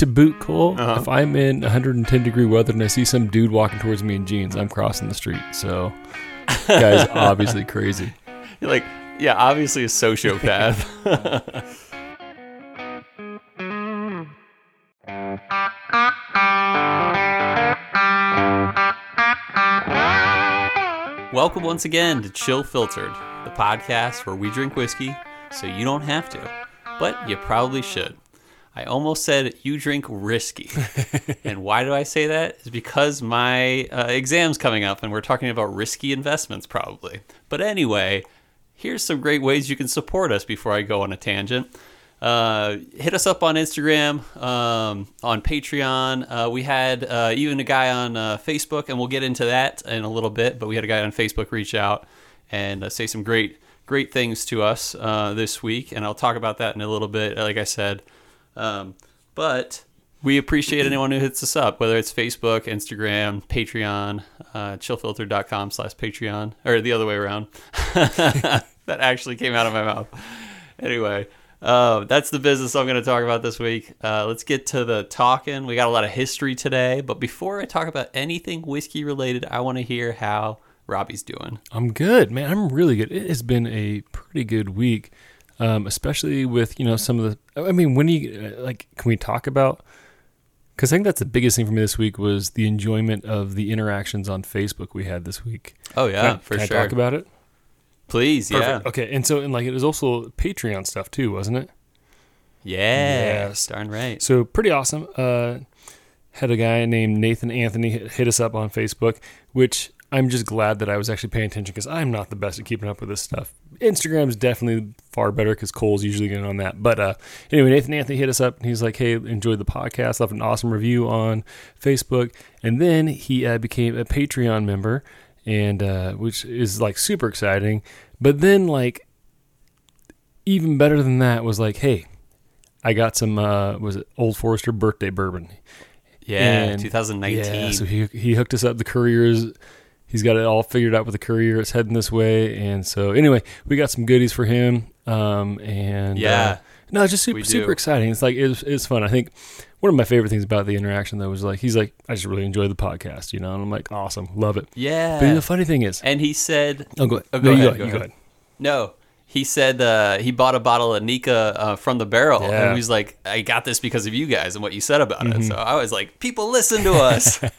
to boot, Cole, Uh-huh. if I'm in 110 degree weather and I see some dude walking towards me in jeans, I'm crossing the street. So, guy's obviously crazy. You're like, yeah, obviously a sociopath. Welcome once again to Chill Filtered, the podcast where we drink whiskey so you don't have to, but you probably should. I almost said you drink risky. and why do I say that? Is because my uh, exam's coming up and we're talking about risky investments probably. But anyway, here's some great ways you can support us before I go on a tangent. Uh, hit us up on Instagram, um, on Patreon. Uh, we had uh, even a guy on uh, Facebook, and we'll get into that in a little bit. But we had a guy on Facebook reach out and uh, say some great, great things to us uh, this week, and I'll talk about that in a little bit. Like I said, um, but we appreciate anyone who hits us up, whether it's Facebook, Instagram, Patreon, uh, chillfilter.com slash Patreon, or the other way around. that actually came out of my mouth. Anyway, uh, that's the business I'm going to talk about this week. Uh, let's get to the talking. We got a lot of history today, but before I talk about anything whiskey related, I want to hear how Robbie's doing. I'm good, man. I'm really good. It has been a pretty good week, um, especially with you know some of the. I mean, when you uh, like, can we talk about? Because I think that's the biggest thing for me this week was the enjoyment of the interactions on Facebook we had this week. Oh yeah, Can I- for can sure. I talk about it? Please, yeah, Okay, and so and like it was also Patreon stuff too, wasn't it? yeah, Yes. darn right. So pretty awesome. Uh, had a guy named Nathan Anthony hit hit us up on Facebook, which I'm just glad that I was actually paying attention because I'm not the best at keeping up with this stuff. Instagram's definitely far better because Cole's usually getting on that. But uh, anyway, Nathan Anthony hit us up and he's like, "Hey, enjoyed the podcast. Left an awesome review on Facebook." And then he uh, became a Patreon member, and uh, which is like super exciting. But then like even better than that was like, "Hey." I got some uh was it Old Forester birthday bourbon. Yeah, And- 2019. Yeah, so he he hooked us up the couriers. He's got it all figured out with the courier. It's heading this way, and so anyway, we got some goodies for him. Um, and uh, Yeah. no, it's just super super exciting. It's like it's it's fun. I think one of my favorite things about the interaction though was like he's like I just really enjoy the podcast, you know, and I'm like awesome, love it. yeah. But the funny thing is, and he said, oh go ahead, Oh, No, go you ahead, go, go you go ahead. ahead. no. He said uh, he bought a bottle of Nikka uh, from the barrel, Yeah. and he was like, "I got this because of you guys and what you said about Mm-hmm. it." So I was like, "People listen to us."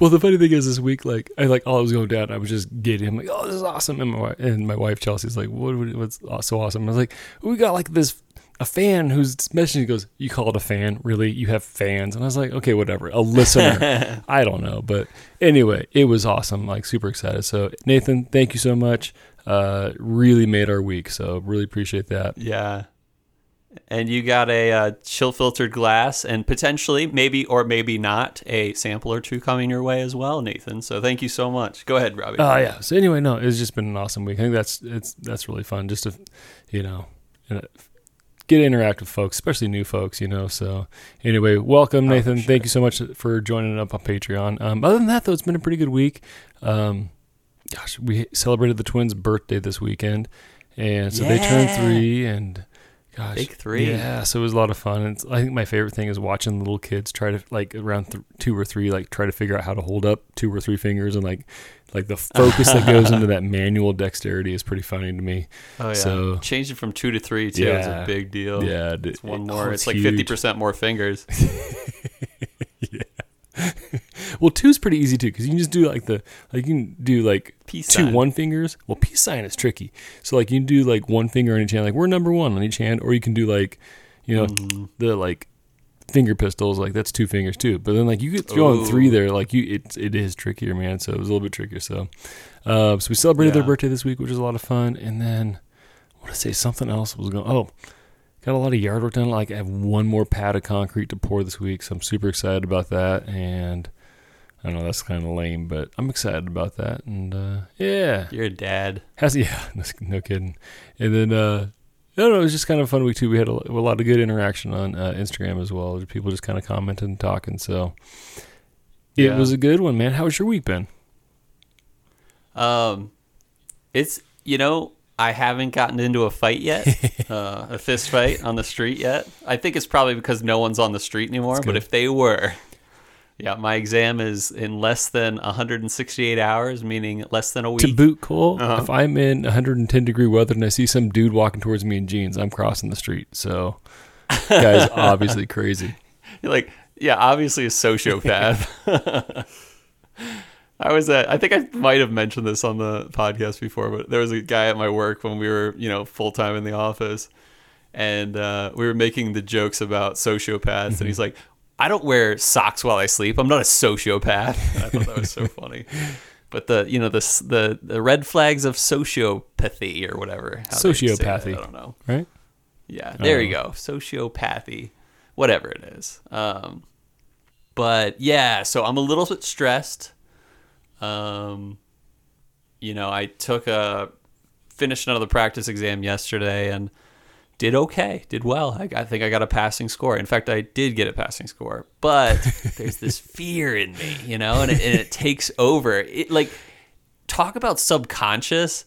Well, the funny thing is, this week, like, I like all I was going down, I was just giddy. I'm like, oh, this is awesome. And my wife, and my wife Chelsea's like, what? what- What's so awesome? I was like, we got like this a fan who's messaging. He goes, you call it a fan? Really? You have fans? And I was like, okay, whatever. A listener. I don't know, but anyway, it was awesome. Like, super excited. So, Nathan, thank you so much. Uh, really made our week. So, really appreciate that. yeah. And you got a uh, chill filtered glass, and potentially, maybe or maybe not, a sample or two coming your way as well, Nathan. So thank you so much. Go ahead, Robbie. Oh yeah. So anyway, no, it's just been an awesome week. I think that's it's that's really fun just to, you know, uh, get to interact with folks, especially new folks. You know. So anyway, welcome Oh, Nathan. sure. Thank you so much for joining up on Patreon. Um, other than that, though, it's been a pretty good week. Um, gosh, we celebrated the twins' birthday this weekend, and so they turned three and. Gosh, Big three. Yeah, so it was a lot of fun. It's, I think my favorite thing is watching little kids try to like around th- two or three, like try to figure out how to hold up two or three fingers, and like like the focus that goes into that manual dexterity is pretty funny to me. oh yeah. so- changing from two to three too. It's Yeah. a big deal. yeah, It's one it- more. oh, it's, like fifty percent more fingers. Well, two's pretty easy too because you can just do like the like you can do like Peace two sign. one fingers. Well, peace sign is tricky. So like you can do like one finger on each hand, like we're number one on each hand, or you can do like you know Mm-hmm. the like finger pistols, like that's two fingers too. But then like you get throw three there, like you it it is trickier, man. So it was a little bit trickier. So uh, so we celebrated their birthday this week, which was a lot of fun, and then I want to say something else was going. Oh. Got a lot of yard work done. Like I have one more pad of concrete to pour this week, so I'm super excited about that. And I don't know that's kind of lame, but I'm excited about that. And uh, yeah, You're a dad. has yeah, no kidding. And then uh, I don't know, it was just kind of a fun week too. We had a, a lot of good interaction on uh, Instagram as well. People just kind of commenting and talking. So it was a good one, man. How was your week been? Um, it's you know I haven't gotten into a fight yet, uh, a fist fight on the street yet. I think it's probably because no one's on the street anymore. But if they were, yeah, my exam is in less than 168 hours, meaning less than a week. To boot, Cole, Uh-huh. if I'm in 110 degree weather and I see some dude walking towards me in jeans, I'm crossing the street. So, guy's obviously crazy. You're like, yeah, obviously a sociopath. I was at, I think I might have mentioned this on the podcast before, but there was a guy at my work when we were, you know, full time in the office, and uh, we were making the jokes about sociopaths, and he's like, I don't wear socks while I sleep. I'm not a sociopath. And I thought that was so funny. But the, you know, the the the red flags of sociopathy or whatever. that, Sociopathy. I don't know. Right? Yeah, there you Oh. go. Sociopathy, whatever it is. Um, but yeah, so I'm a little bit stressed. Um, you know, I took a finished another practice exam yesterday and did okay, did well. I, I think I got a passing score. In fact, I did get a passing score, but there's this fear in me, you know, and it, and it takes over. It like talk about subconscious.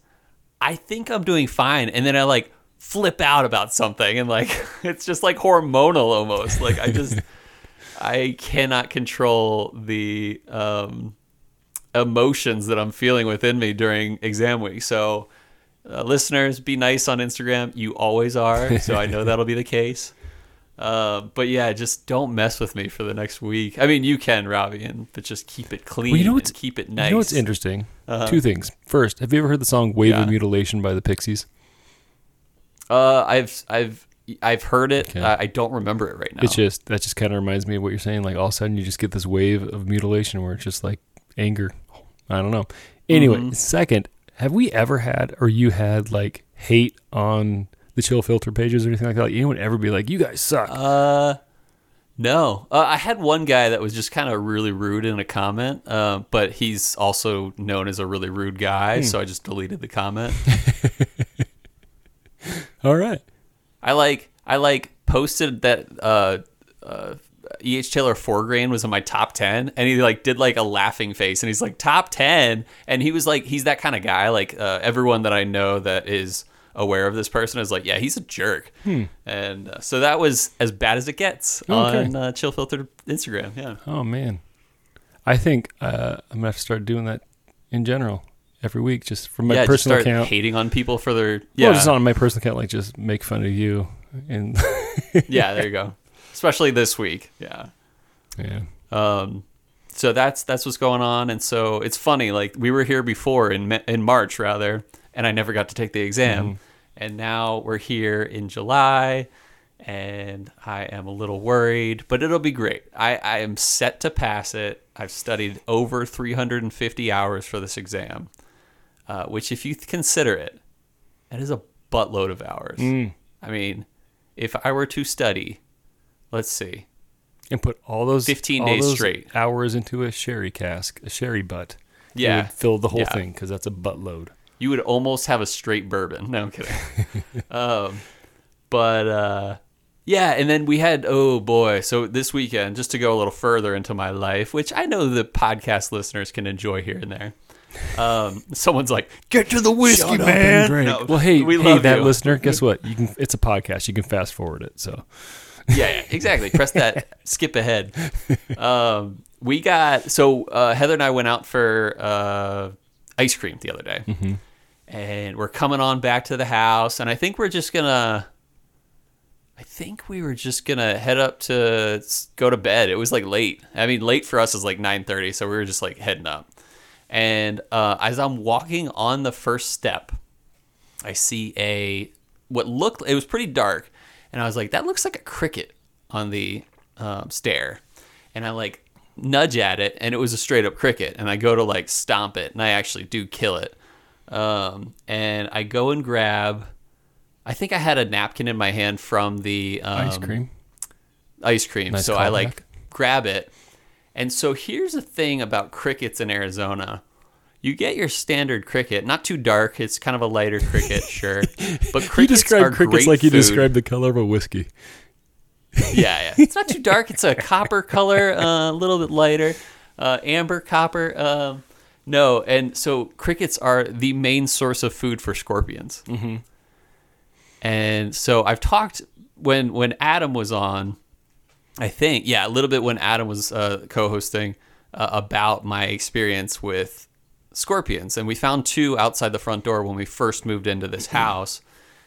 I think I'm doing fine, and then I like flip out about something, and like it's just like hormonal almost. Like I just I cannot control the um, emotions that I'm feeling within me during exam week. So, uh, listeners, be nice on Instagram. You always are, so I know that'll be the case. Uh, but yeah, just don't mess with me for the next week. I mean, you can, Robbie, and but just keep it clean. Well, you know what's- keep it nice. You know what's interesting? Two things. First, have you ever heard the song Wave Uh-huh. Yeah. of Mutilation by the Pixies? Uh, I've I've I've heard it. Okay. I, I don't remember it right now. It's just, that just kind of reminds me of what you're saying. Like, all of a sudden, you just get this wave of mutilation where it's just like anger. I don't know. Anyway, Mm-hmm. second, have we ever had, or you had, like, hate on the chill filter pages or anything like that? Like, anyone ever be like, you guys suck? Uh, no. Uh, I had one guy that was just kind of really rude in a comment, uh, but he's also known as a really rude guy, so I just deleted the comment. all right. I like I like posted that uh, uh, E. H. Taylor four grain was in my top ten, and he like did like a laughing face, and he's like top ten, and he was like he's that kind of guy. Like uh, everyone that I know that is aware of this person is like, yeah, he's a jerk, and uh, so that was as bad as it gets Okay. on uh, Chill Filter Instagram. Yeah. Oh, man. I think uh, I'm going to have to start doing that in general every week, just from my yeah, just personal start account. hating on people for their Yeah. yeah, Well, just on my personal account, like, just make fun of you. And, yeah. There you go. Especially this week. Yeah. yeah. Um, so that's that's what's going on, and so it's funny. Like we were here before in in March rather, and I never got to take the exam, and now we're here in July, and I am a little worried, but it'll be great. I, I am set to pass it. I've studied over 350 hours for this exam, uh, which, if you consider it, that is a buttload of hours. I mean, if I were to study, let's see, and put all those 15 all days those straight. hours into a sherry cask, a sherry butt. Yeah. would fill the whole Yeah. thing because that's a buttload. you would almost have a straight bourbon. No, I'm kidding. um, but uh, yeah, and then we had oh boy, so this weekend, just to go a little further into my life, which I know the podcast listeners can enjoy here and there. Um, someone's like, "Get to the whiskey, man!" No, well, hey, we hey, that you. listener, guess what? You can. It's a podcast. You can fast forward it. So yeah, exactly. Press that skip ahead. Um, we got so uh, Heather and I went out for uh, ice cream the other day, and we're coming on back to the house, and I think we're just gonna. I think we were just gonna head up to go to bed. It was like late. I mean, late for us is like nine thirty, so we were just like heading up. And uh, as I'm walking on the first step, I see a what looked it was pretty dark, and I was like, that looks like a cricket on the um, stair, and I like nudge at it, and it was a straight up cricket, and I go to like stomp it, and I actually do kill it, um, and I go and grab. I think I had a napkin in my hand from the um, ice cream. ice cream. Nice so I like grab it. And so here's the thing about crickets in Arizona. You get your standard cricket, not too dark. It's kind of a lighter cricket, sure. But crickets You describe are crickets great like you food. describe the color of a whiskey. Yeah, yeah. It's not too dark. It's a copper color, uh, a little bit lighter, uh, amber copper. Um, No, and so crickets are the main source of food for scorpions. Mm-hmm. And so I've talked when when Adam was on, I think yeah, a little bit when Adam was uh, co-hosting uh, about my experience with scorpions, and we found two outside the front door when we first moved into this house,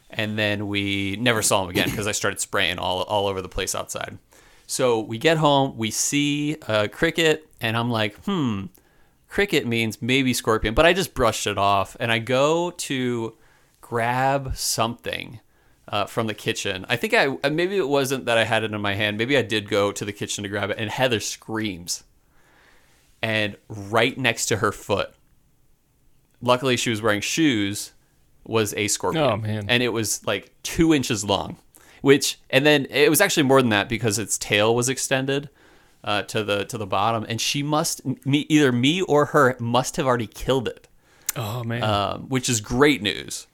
and then we never saw them again because I started spraying all all over the place outside. So we get home, we see a cricket, and I'm like, hmm, cricket means maybe scorpion, but I just brushed it off, and I go to grab something uh, from the kitchen. I think I uh, maybe it wasn't that I had it in my hand. Maybe I did go to the kitchen to grab it, and Heather screams, and right next to her foot. Luckily, she was wearing shoes. Was a scorpion. Oh, man. And it was like two inches long, which and then it was actually more than that because its tail was extended uh, to the to the bottom, and she must me either me or her must have already killed it Oh man. um, which is great news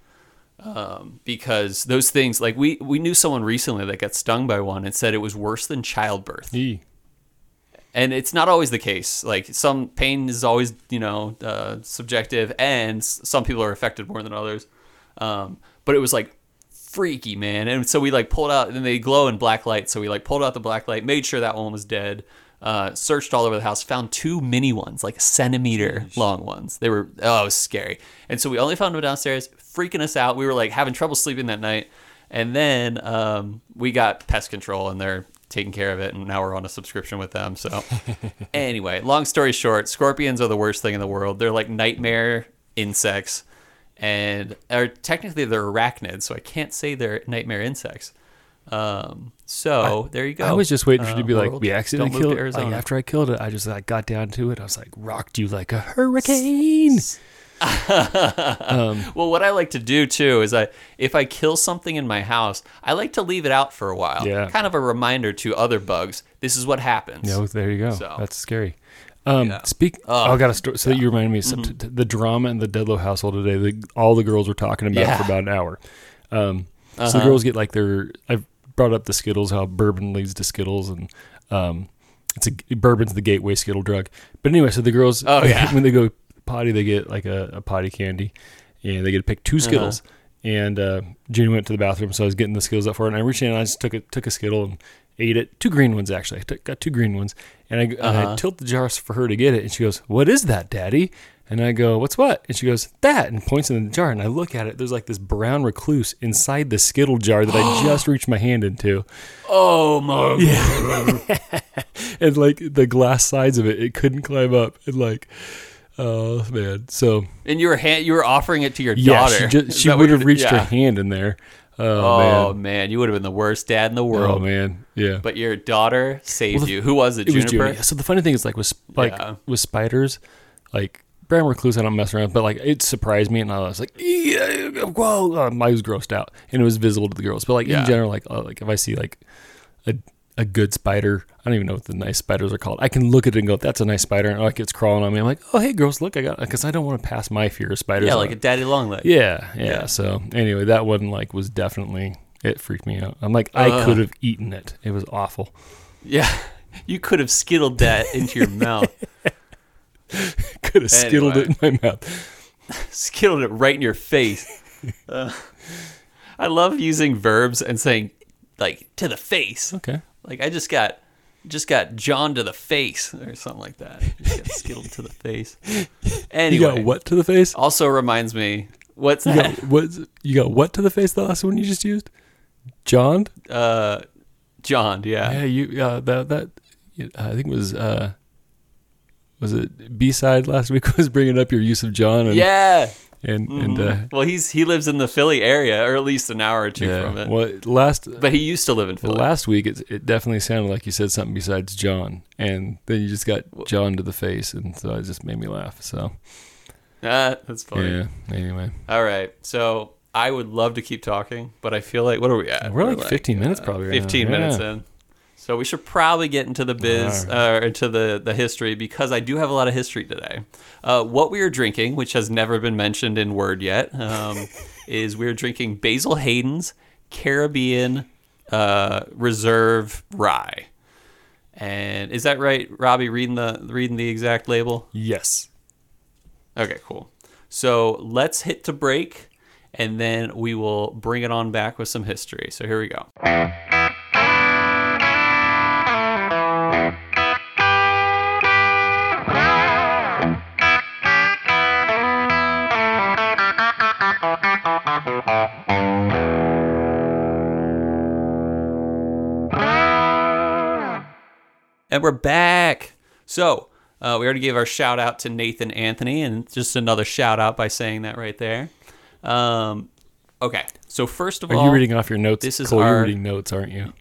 um, because those things like we we knew someone recently that got stung by one and said it was worse than childbirth Eee. And it's not always the case. Like some pain is always you know uh, subjective and some people are affected more than others. Um, but it was like freaky man. And so we like pulled out and they glow in black light. So we like pulled out the black light made sure that one was dead uh, searched all over the house found two mini ones like a centimeter long ones. They were oh it was scary. And so we only found them downstairs freaking us out. We were like having trouble sleeping that night. And then um, we got pest control and they're taking care of it and now we're on a subscription with them so anyway long story short scorpions are the worst thing in the world they're like nightmare insects and are technically they're arachnids so i can't say they're nightmare insects um, so there you go I was just waiting for you to Uh, be like, world. we accidentally killed. Like, after I killed it, I just like got down to it. I was like, rocked you like a hurricane. Well, what I like to do too is I if I kill something in my house, I like to leave it out for a while. Yeah. Kind of a reminder to other bugs. This is what happens. Yeah, there you go. So. That's scary. Um, Yeah. Speak. oh, I got a story. So you reminded me. So t- t- the drama in the Deadlow household today. The, all the girls were talking about Yeah. for about an hour. Um, So the girls get like their. I've brought up the Skittles. How bourbon leads to Skittles, and um, it's a bourbon's the gateway Skittle drug. But anyway, so the girls. Oh, yeah. when they go potty, they get like a, a potty candy, and they get to pick two Skittles. And uh, Junie went to the bathroom, so I was getting the Skittles up for her, and I reached in and I just took a took a Skittle and ate it. Two green ones actually. I took, got two green ones, and I, and I tilt the jar for her to get it, and she goes, "What is that, Daddy?" And I go, "What's what?" And she goes, "That," and points in the jar, and I look at it. There's like this brown recluse inside the Skittle jar that I just reached my hand into, Oh my Yeah. and like the glass sides of it, it couldn't climb up, and like. Oh man! So And you were ha- you were offering it to your yeah, daughter. she, just, she would have reached Yeah. her hand in there. Oh, Oh man! man. you would have been the worst dad in the world. Oh man! Yeah. But your daughter saved Well, the- you. Who was it? it was Juniper. Junie. So the funny thing is, like with like Yeah. with spiders, like brown recluse, I don't mess around, but like it surprised me, and I was like, whoa! Um, I was grossed out, and it was visible to the girls. But like Yeah. in general, like uh, like if I see like a a good spider, I don't even know what the nice spiders are called. I can look at it and go, "That's a nice spider," and like it's crawling on me. I'm like, "Oh, hey, girls, look, I got," because I don't want to pass my fear of spiders. Yeah, like a daddy long leg. yeah, yeah, Yeah. So anyway, that one like was definitely it freaked me out. I'm like, I Ugh. could have eaten it. It was awful. Yeah. You could have skittled that into your mouth. Could have skittled it in my mouth. skittled it right in your face. Uh, I love using verbs and saying like to the face. Okay. Like I just got just got jawn to the face or something like that. Just got skittled to the face. You Anyway, got what to the face? also reminds me what's You that? got what? You got what to the face? The last one you just used, jawn. Uh, jawn, yeah. Yeah, you. Uh, that that. I think it was. Uh, was it B side last week? Was bringing up your use of jawn and Yeah. And and uh, Well, he's he lives in the Philly area, or at least an hour or two yeah. from it. Well, last but he used to live in well, Philly. last week it, it definitely sounded like you said something besides jawn, and then you just got jawn to the face, and so it just made me laugh. So Ah, that's funny. yeah. Anyway, All right. So I would love to keep talking, but I feel like what are we at? We're like 15 minutes probably right now. 15 minutes Yeah. in. So we should probably get into the biz, uh, into the, the history, because I do have a lot of history today. Uh, what we are drinking, which has never been mentioned in word yet, um, is we're drinking Basil Hayden's Caribbean uh, Reserve Rye. And is that right, Robbie? Reading the reading the exact label. yes. Okay, cool. So let's hit to break, and then we will bring it on back with some history. So here we go. And we're back. So, uh, we already gave our shout out to Nathan Anthony, and just another shout out by saying that right there. Um, okay, so first of all, Are all, you reading off your notes? this is Cole, our- you're reading notes, aren't you?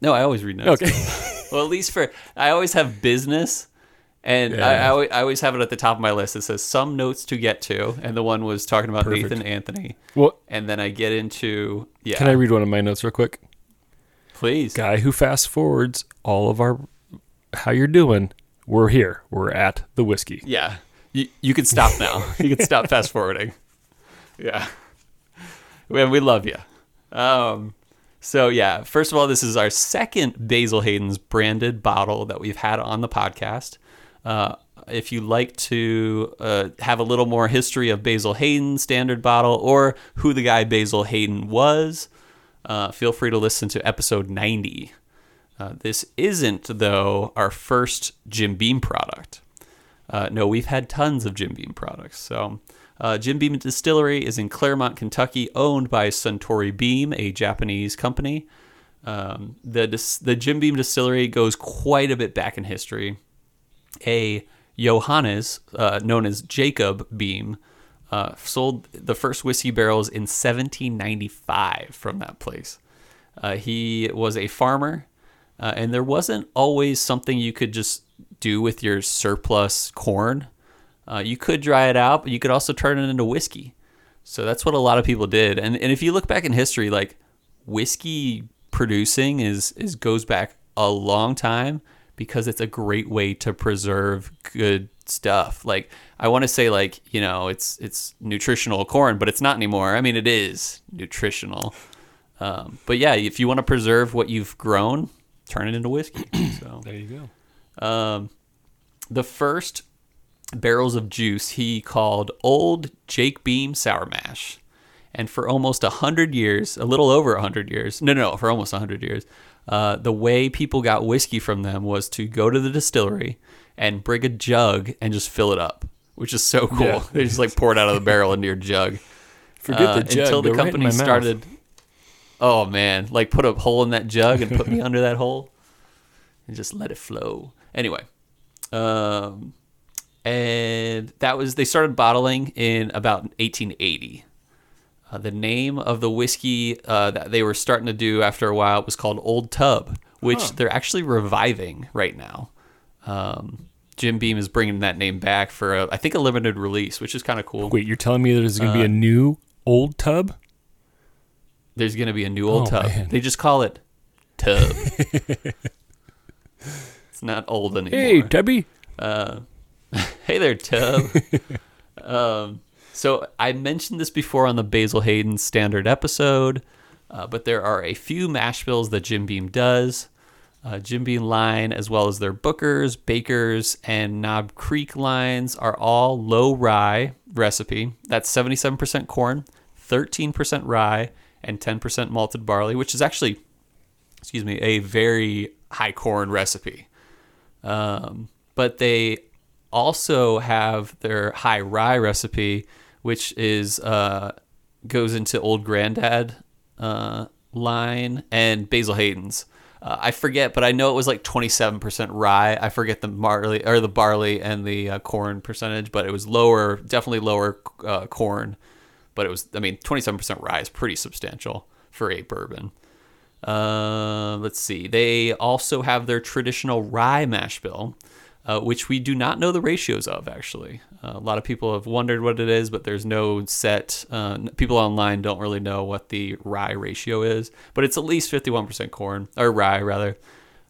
no, I always read notes. Okay. well, at least for I always have business, and I, Yeah. I, always, I always have it at the top of my list. It says some notes to get to, and the one was talking about Perfect. Nathan Anthony, well, and then I get into yeah. can I read one of my notes real quick? Please? Guy who fast forwards all of our how you're doing. We're here. We're at the whiskey. Yeah, you, you can stop now. you can stop fast forwarding. Yeah, we, we love you. Um, so yeah, first of all, this is our second Basil Hayden's branded bottle that we've had on the podcast. Uh, if you like to uh, have a little more history of Basil Hayden standard bottle or who the guy Basil Hayden was, uh, feel free to listen to episode 90. Uh, this isn't, though, our first Jim Beam product. Uh, no, we've had tons of Jim Beam products. So, uh, Jim Beam Distillery is in Clermont, Kentucky, owned by Suntory Beam, a Japanese company. Um, the dis- the Jim Beam Distillery goes quite a bit back in history. A Johannes, uh, known as Jacob Beam, uh, sold the first whiskey barrels in 1795 from that place. Uh, he was a farmer, uh, and there wasn't always something you could just do with your surplus corn. Uh, you could dry it out, but you could also turn it into whiskey. So that's what a lot of people did. And and if you look back in history, like whiskey producing is is goes back a long time because it's a great way to preserve good stuff. Like I want to say like, you know, it's it's nutritional corn, but it's not anymore. I mean, it is nutritional. Um, but yeah, if you want to preserve what you've grown, turn it into whiskey. So There you go. um, the first barrels of juice he called Old Jake Beam Sour Mash. And for almost a hundred years, a little over a hundred years, no, no, no, for almost a hundred years, uh, the way people got whiskey from them was to go to the distillery and bring a jug and just fill it up, which is so cool. Yeah. They just like pour it out of the barrel into your jug. Forget Uh, the jug. until the go right company my mouth. started. Oh man, like put a hole in that jug and put me under that hole, and just let it flow. Anyway, um, and that was they started bottling in about 1880. Uh, the name of the whiskey uh, that they were starting to do after a while was called Old Tub, which Huh. they're actually reviving right now. Um, Jim Beam is bringing that name back for a, I think a limited release, which is kind of cool. Wait, you're telling me there's going to Uh, be a new old tub? There's going to be a new old Oh, tub. man. They just call it tub. it's not old anymore. Hey, Tubby. Uh, hey there, Tub. um, so I mentioned this before on the Basil Hayden standard episode, uh, but there are a few mash bills that Jim Beam does. Uh, Jim Beam line, as well as their Booker's, Baker's, and Knob Creek lines, are all low rye recipe. That's 77% corn, 13% rye, and 10% malted barley, which is actually, excuse me, a very high corn recipe. Um, but they also have their high rye recipe, which is uh, goes into Old Grandad uh, line and Basil Hayden's. Uh, I forget, but I know it was like 27% rye. I forget the barley or the barley and the uh, corn percentage, but it was lower, definitely lower uh, corn. But it was, I mean, 27% rye is pretty substantial for a bourbon. Uh, let's see. They also have their traditional rye mash bill, uh, which we do not know the ratios of, actually. Uh, a lot of people have wondered what it is, but there's no set. Uh, people online don't really know what the rye ratio is, but it's at least 51% corn, or rye, rather.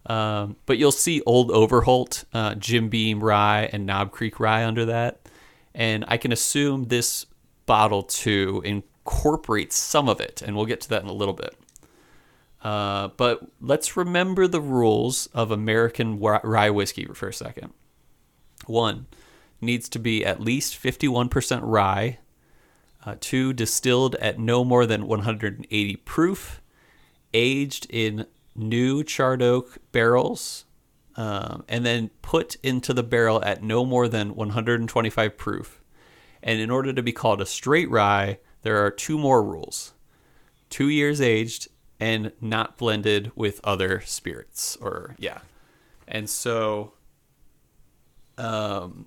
Um, but you'll see Old Overholt, uh, Jim Beam rye, and Knob Creek rye under that. And I can assume this bottle too incorporates some of it, and we'll get to that in a little bit. Uh, but let's remember the rules of American rye whiskey for a second. One, needs to be at least 51% rye. Uh, two, distilled at no more than 180 proof, aged in new charred oak barrels, um, and then put into the barrel at no more than 125 proof. And in order to be called a straight rye, there are two more rules two years aged and not blended with other spirits or yeah. And so um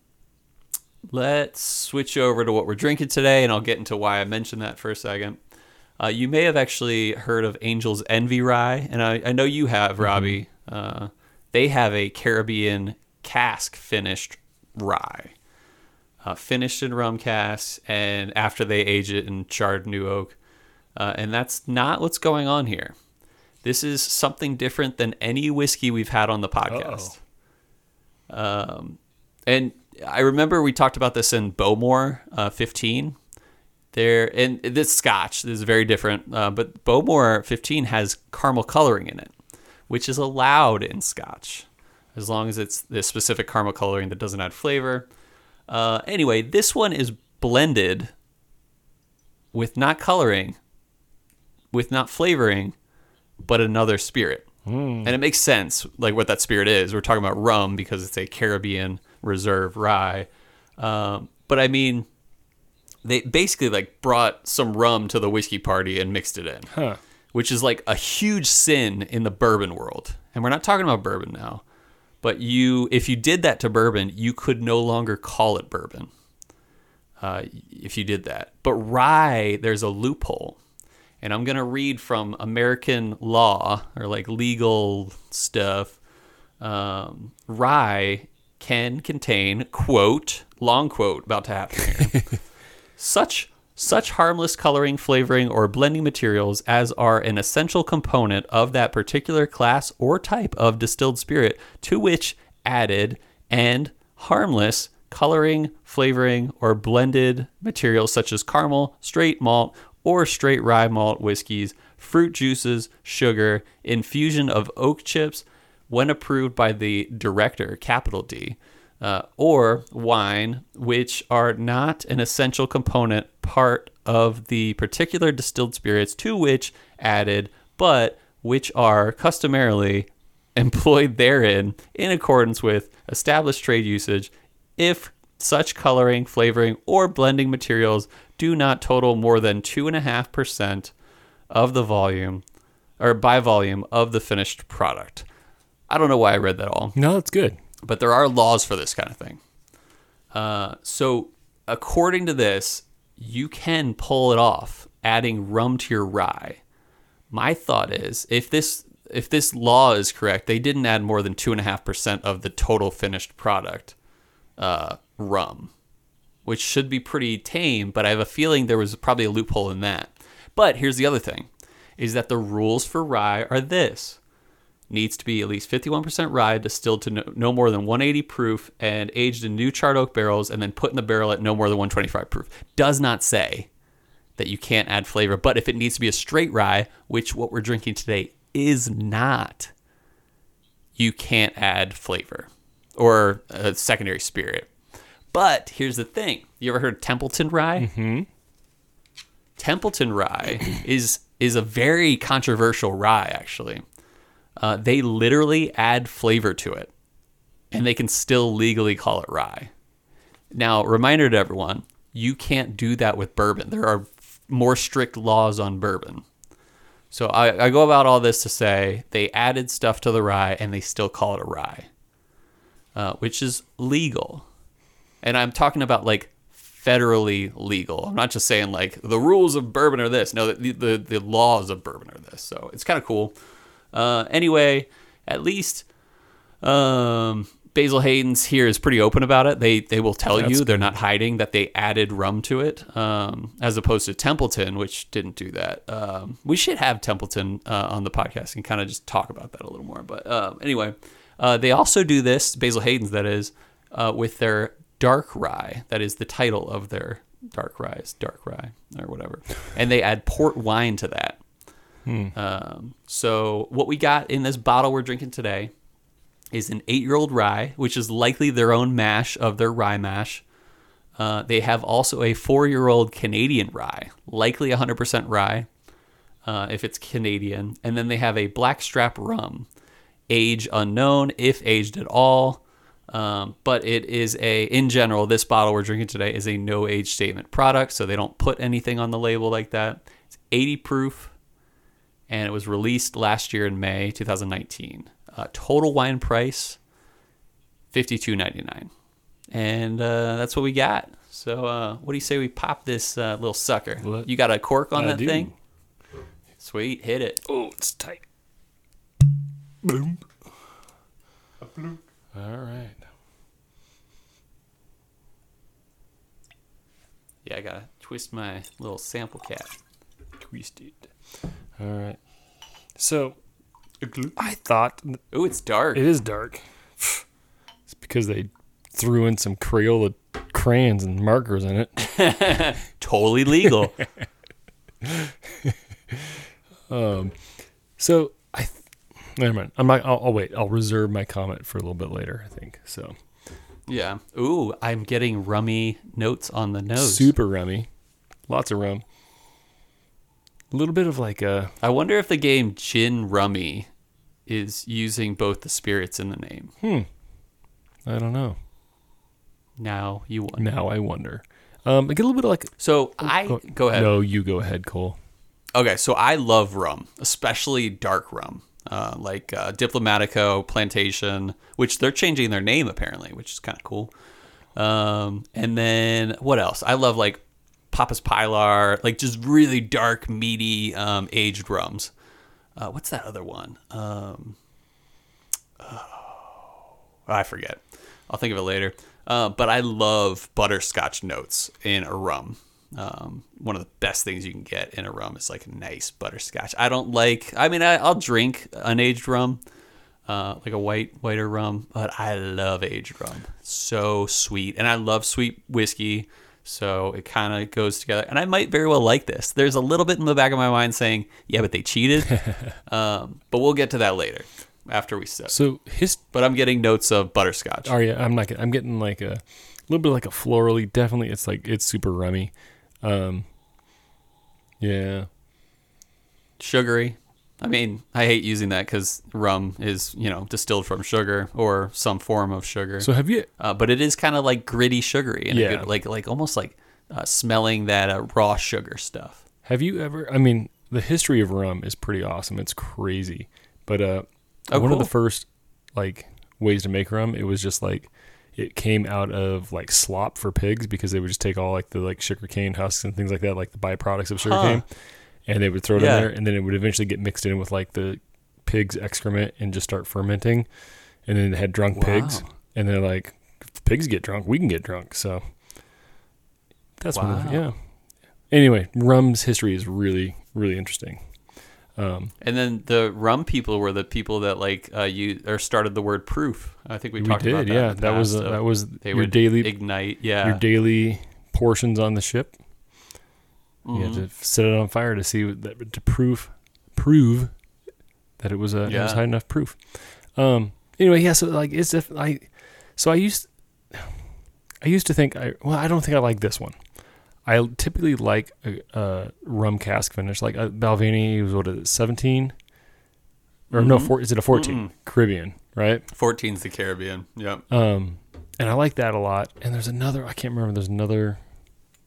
let's switch over to what we're drinking today and i'll get into why i mentioned that for a second. Uh, you may have actually heard of angel's envy rye and i, I know you have robbie. Uh, they have a caribbean cask finished rye. Uh, finished in rum casks and after they age it in charred new oak uh, and that's not what's going on here. This is something different than any whiskey we've had on the podcast. Um, and I remember we talked about this in Bowmore uh, 15. There and this Scotch this is very different, uh, but Bowmore 15 has caramel coloring in it, which is allowed in Scotch, as long as it's the specific caramel coloring that doesn't add flavor. Uh, anyway, this one is blended with not coloring, with not flavoring, but another spirit. And it makes sense, like what that spirit is. We're talking about rum because it's a Caribbean reserve rye. Um, but I mean, they basically like brought some rum to the whiskey party and mixed it in, Huh. which is like a huge sin in the bourbon world. And we're not talking about bourbon now, but you, if you did that to bourbon, you could no longer call it bourbon uh, if you did that. But rye, there's a loophole. And I'm going to read from American law or like legal stuff. Um, rye can contain, quote, long quote about to happen such such harmless coloring, flavoring, or blending materials as are an essential component of that particular class or type of distilled spirit to which added and harmless coloring, flavoring, or blended materials such as caramel, straight malt, or straight rye malt whiskeys, fruit juices, sugar, infusion of oak chips, when approved by the director, capital D, uh, or wine, which are not an essential component part of the particular distilled spirits to which added, but which are customarily employed therein in accordance with established trade usage if such coloring, flavoring, or blending materials do not total more than 2.5% of the volume or by volume of the finished product. I don't know why I read that all No, that's good. but there are laws for this kind of thing. Uh, so, according to this, you can pull it off, adding rum to your rye. My thought is, if this if this law is correct, they didn't add more than two and a half percent of the total finished product uh, rum, which should be pretty tame. But I have a feeling there was probably a loophole in that. But here's the other thing: is that the rules for rye are this needs to be at least 51% rye distilled to no, no more than 180 proof and aged in new charred oak barrels and then put in the barrel at no more than 125 proof. Does not say that you can't add flavor, but if it needs to be a straight rye, which what we're drinking today is not, you can't add flavor or a secondary spirit. But here's the thing. You ever heard of Templeton rye? Mm-hmm. Templeton rye is is a very controversial rye actually uh, they literally add flavor to it and they can still legally call it rye. Now, reminder to everyone you can't do that with bourbon. There are more strict laws on bourbon. So I, I go about all this to say they added stuff to the rye and they still call it a rye, uh, which is legal. And I'm talking about like federally legal. I'm not just saying like the rules of bourbon are this. No, the, the, the laws of bourbon are this. So it's kind of cool. Uh, anyway, at least um, Basil Hayden's here is pretty open about it. They they will tell That's you they're not hiding that they added rum to it, um, as opposed to Templeton, which didn't do that. Um, we should have Templeton uh, on the podcast and kind of just talk about that a little more. But uh, anyway, uh, they also do this Basil Hayden's that is uh, with their dark rye. That is the title of their dark rye, dark rye or whatever, and they add port wine to that. Um, so what we got in this bottle we're drinking today is an eight-year-old rye, which is likely their own mash of their rye mash. Uh, they have also a four-year-old Canadian rye, likely 100% rye, uh, if it's Canadian, and then they have a blackstrap rum, age unknown, if aged at all. Um, but it is a, in general, this bottle we're drinking today is a no age statement product, so they don't put anything on the label like that. It's 80 proof, and it was released last year in May 2019. Uh, total wine price 52.99, and uh, that's what we got. So, uh, what do you say we pop this uh, little sucker? Let- You got a cork on I that do. thing? Sweet, hit it. Oh, it's tight. Boom. All right. Yeah, I gotta twist my little sample cap. Twisted. All right. So, I thought Oh, it's dark. it is dark. It's because they threw in some Crayola crayons and markers in it. totally legal. um, So I, th- never mind. I'm not. I'll, I'll wait. I'll reserve my comment for a little bit later. I think so. yeah. Ooh, I'm getting rummy notes on the nose. Super rummy, lots of rum. A little bit of like a I wonder if the game Gin Rummy is using both the spirits in the name. Hmm. I don't know. Now you wonder. Now I wonder. Um, I get a little bit of like. So I go ahead. No, you go ahead, Cole. Okay, so I love rum, especially dark rum, uh, like uh, Diplomatico, Plantation, which they're changing their name apparently, which is kind of cool. Um, and then what else? I love like Papa's Pilar, like just really dark, meaty, um, aged rums. Uh, what's that other one? Um, oh, I forget. I'll think of it later. Uh, but I love butterscotch notes in a rum. Um, one of the best things you can get in a rum is like a nice butterscotch. I don't like. I mean, I, I'll drink unaged rum, uh, like a white whiter rum, but I love aged rum. So sweet, and I love sweet whiskey. So it kind of goes together, and I might very well like this. There's a little bit in the back of my mind saying, "Yeah, but they cheated," um, but we'll get to that later after we sip. So his. But I'm getting notes of butterscotch. Oh yeah, I'm not. I'm getting like a little bit like a florally. Definitely, it's like it's super rummy. Um. Yeah. sugary. I mean, I hate using that because rum is, you know, distilled from sugar or some form of sugar. So have you? uh, but it is kind of like gritty, sugary, and Yeah. good, like like almost like uh, smelling that uh, raw sugar stuff. Have you ever? I mean, the history of rum is pretty awesome. It's crazy. But uh, Oh, one of the first like ways to make rum, it was just like it came out of like slop for pigs because they would just take all like the like sugarcane husks and things like that, like the byproducts of sugarcane, and they would throw it Yeah. in there, and then it would eventually get mixed in with like the pig's excrement and just start fermenting, and then they had drunk pigs, and they're like, if the pigs get drunk, we can get drunk. So that's one of the, Wow. yeah. Anyway, rum's history is really really interesting. Um, And then the rum people were the people that like uh, you or started the word proof. I think we, we talked did, about that. yeah. That was past, uh, of that was they your daily ignite. Yeah, your daily portions on the ship. You Mhm. had to set it on fire to see that to prove prove that it was a it was high enough proof. Um. Anyway, yeah. So like it's def- I so I used I used to think I well I don't think I like this one. I typically like a, a rum cask finish like a Balvenie was what is it seventeen or no Mhm. four is it a 14 Mm-mm. Caribbean right 14's the Caribbean. Yep. um, and I like that a lot. And there's another, I can't remember, there's another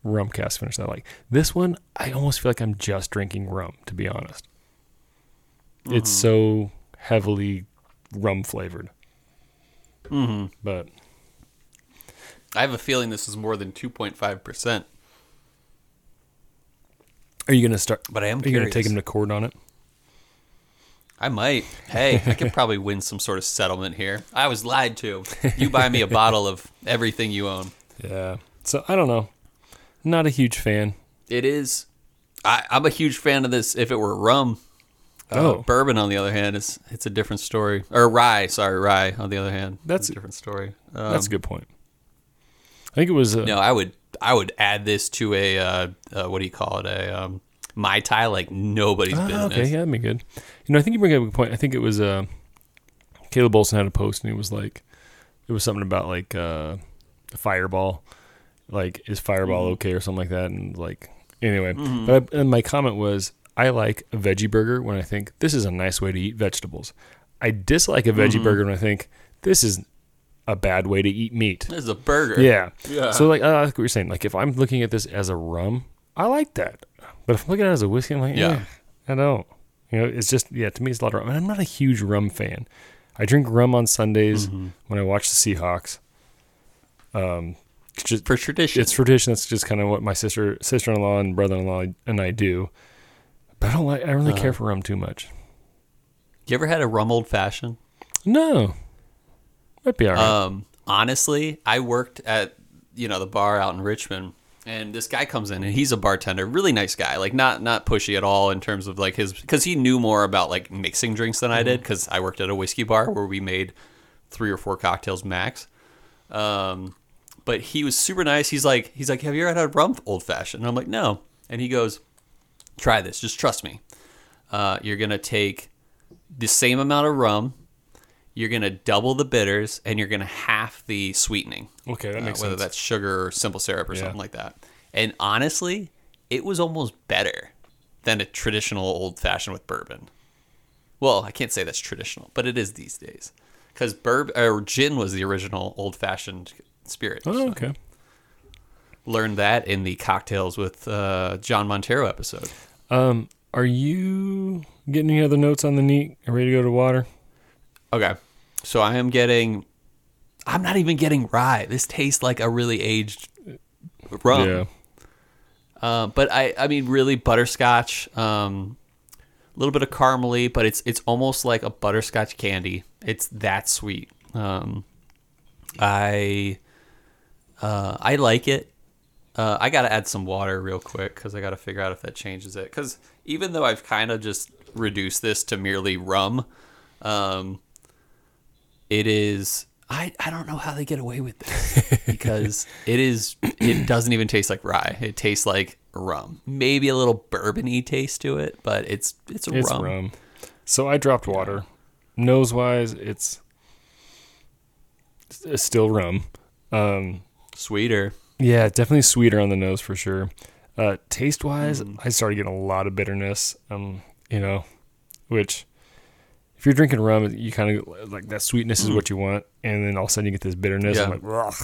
rum cask finish that I like. This one, I almost feel like I'm just drinking rum, to be honest. It's so heavily rum flavored. hmm But I have a feeling this is more than 2.5 percent. Are you going to start? But I am Are you going to take him to court on it? I might. Hey, I could probably win some sort of settlement here. I was lied to. You buy me a bottle of everything you own. Yeah. So I don't know. Not a huge fan. It is. I, I'm a huge fan of this. If it were rum, uh, Oh. bourbon on the other hand, it's it's a different story. Or rye, sorry, rye on the other hand, That's- a different story. Um, That's a good point. I think it was. Uh, No, I would I would add this to a uh, uh, what do you call it a um, mai tai like nobody's Ah, business. okay, yeah, that'd be good. You know, I think you bring up a good point. I think it was uh, Caleb Olson had a post and he was like, it was something about like uh, Fireball, like is Fireball Mhm. okay or something like that, and like anyway. Mhm. But I, and my comment was, I like a veggie burger when I think this is a nice way to eat vegetables. I dislike a veggie Mhm. burger when I think this is a bad way to eat meat. This is a burger. Yeah. Yeah. So like, I like what you're saying. Like if I'm looking at this as a rum, I like that. But if I'm looking at it as a whiskey, I'm like, Yeah. yeah, I don't. You know, it's just yeah. To me, it's a lot of rum. And I'm not a huge rum fan. I drink rum on Sundays Mhm. when I watch the Seahawks. Um, just for tradition. it's tradition. That's just kind of what my sister, sister-in-law, and brother-in-law and I do. But I don't like. I don't really Uh-huh. care for rum too much. you ever had a rum old fashioned? No, might be alright. Um, honestly, I worked at you know the bar out in Richmond, and this guy comes in and he's a bartender, really nice guy, like not not pushy at all in terms of like his because he knew more about like mixing drinks than I did because I worked at a whiskey bar where we made three or four cocktails max. Um, but he was super nice. He's like he's like, have you ever had a rum old fashioned? And I'm like, no. And he goes, try this. Just trust me. Uh, you're gonna take the same amount of rum. You're gonna double the bitters, and you're gonna half the sweetening. okay, that Uh, makes whether sense. that's sugar or simple syrup or Yeah. something like that. And honestly, it was almost better than a traditional old fashioned with bourbon. Well, I can't say that's traditional, but it is these days because bourbon or gin was the original old fashioned spirit. Oh, So okay. Learned that in the cocktails with uh, John Montero episode. Um, are you getting any other notes on the neat? Are ready to go to water? Okay. So I am getting I'm not even getting rye. This tastes like a really aged rum. Yeah. Uh, but I I mean really butterscotch, um a little bit of caramely, but it's it's almost like a butterscotch candy. It's that sweet. Um I uh I like it. Uh, I got to add some water real quick because I got to figure out if that changes it. Because even though I've kind of just reduced this to merely rum, um, it is. I, I don't know how they get away with this because it is. It doesn't even taste like rye. It tastes like rum. Maybe a little bourbony taste to it, but it's it's a It's rum. rum. So I dropped water. Nose wise, it's it's still rum. Um, Sweeter. yeah, definitely sweeter on the nose for sure. Uh, taste wise, Mm. I started getting a lot of bitterness. Um, you know, which if you're drinking rum, you kind of like that sweetness is what you want, and then all of a sudden you get this bitterness. Yeah. I'm. Like, ugh.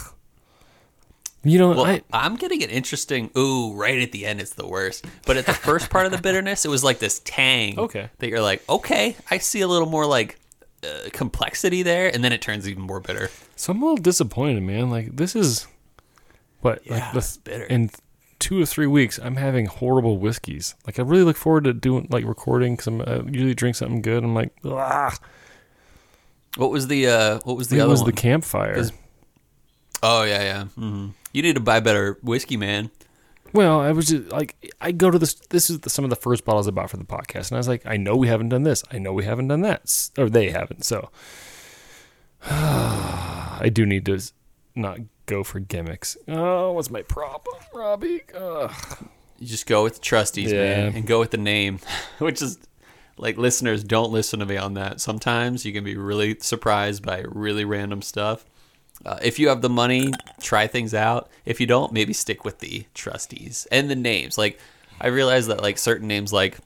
You know, Well, I am getting an interesting. Ooh, right at the end, it's the worst. But at the first part of the bitterness, it was like this tang. Okay. That you're like, okay, I see a little more like uh, complexity there, and then it turns even more bitter. so I'm a little disappointed, man. Like this is what Yeah, like the, bitter. in two or three weeks. I'm having horrible whiskeys. Like I really look forward to doing like recording because I'm uh, usually drink something good. I'm like, ah, What was the uh, What was the it other was one? the campfire. 'Cause- oh yeah, yeah. hmm You need to buy better whiskey, man. Well, I was just like, I go to this. This is the, some of the first bottles I bought for the podcast, and I was like, I know we haven't done this. I know we haven't done that, or they haven't. So, I do need to s- not go for gimmicks. Oh, what's my problem, Robbie? Ugh. You just go with the trustees, Yeah. man, and go with the name, which is like listeners don't listen to me on that. Sometimes you can be really surprised by really random stuff. Uh, if you have the money, try things out. If you don't, maybe stick with the trustees and the names. Like I realize that like certain names like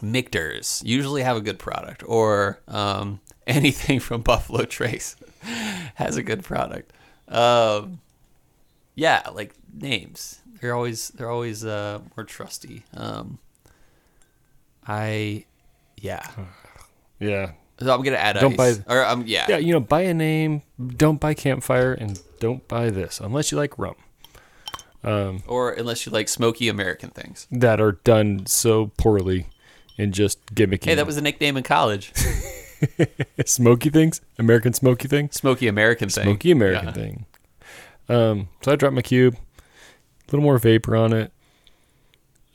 Michter's usually have a good product, or um, anything from Buffalo Trace has a good product. Um, yeah, like names. They're always they're always uh, more trusty. Um, I yeah. Yeah, So I'm gonna add Don't ice. buy- or um yeah. yeah. You know, buy a name. Don't buy campfire, and don't buy this unless you like rum. Um, Or unless you like smoky American things. that are done so poorly and just gimmicky. Hey, that was a nickname in college. smoky things. American smoky thing, Smoky American thing. Smoky American Yeah. thing. Um, so I dropped my cube, a little more vapor on it,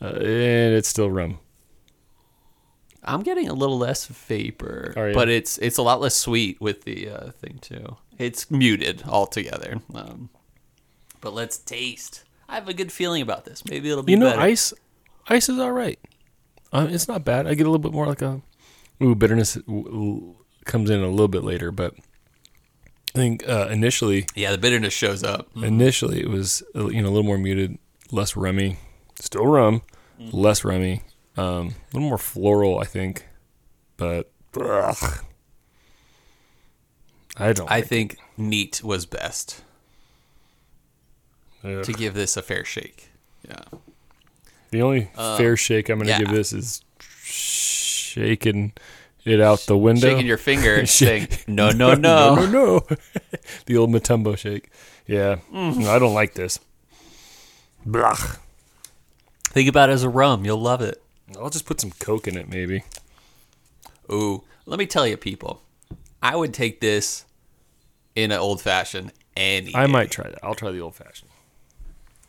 uh, and it's still rum. I'm getting a little less vapor, Are you? but it's it's a lot less sweet with the uh, thing too. It's muted altogether. Um, but let's taste. I have a good feeling about this. Maybe it'll be You know, better. ice, ice is all right. Um, it's not bad. I get a little bit more like a ooh bitterness comes in a little bit later, but I think uh, initially Yeah, the bitterness shows up. initially it was uh, you know a little more muted, less rummy, still rum, less rummy, um, a little more floral, I think, but ugh. I don't. I think neat was best ugh. to give this a fair shake. Yeah. the only fair shake I'm going to yeah. give this is shaking it out the window, Shaking your finger saying, no, no, no, no. no, no. the old Mutombo shake. Yeah, mm. no, I don't like this. Blah. Think about it as a rum. You'll love it. I'll just put some Coke in it, maybe. Ooh, let me tell you, people. I would take this in an old fashioned any. I day. might try that. I'll try the old fashioned.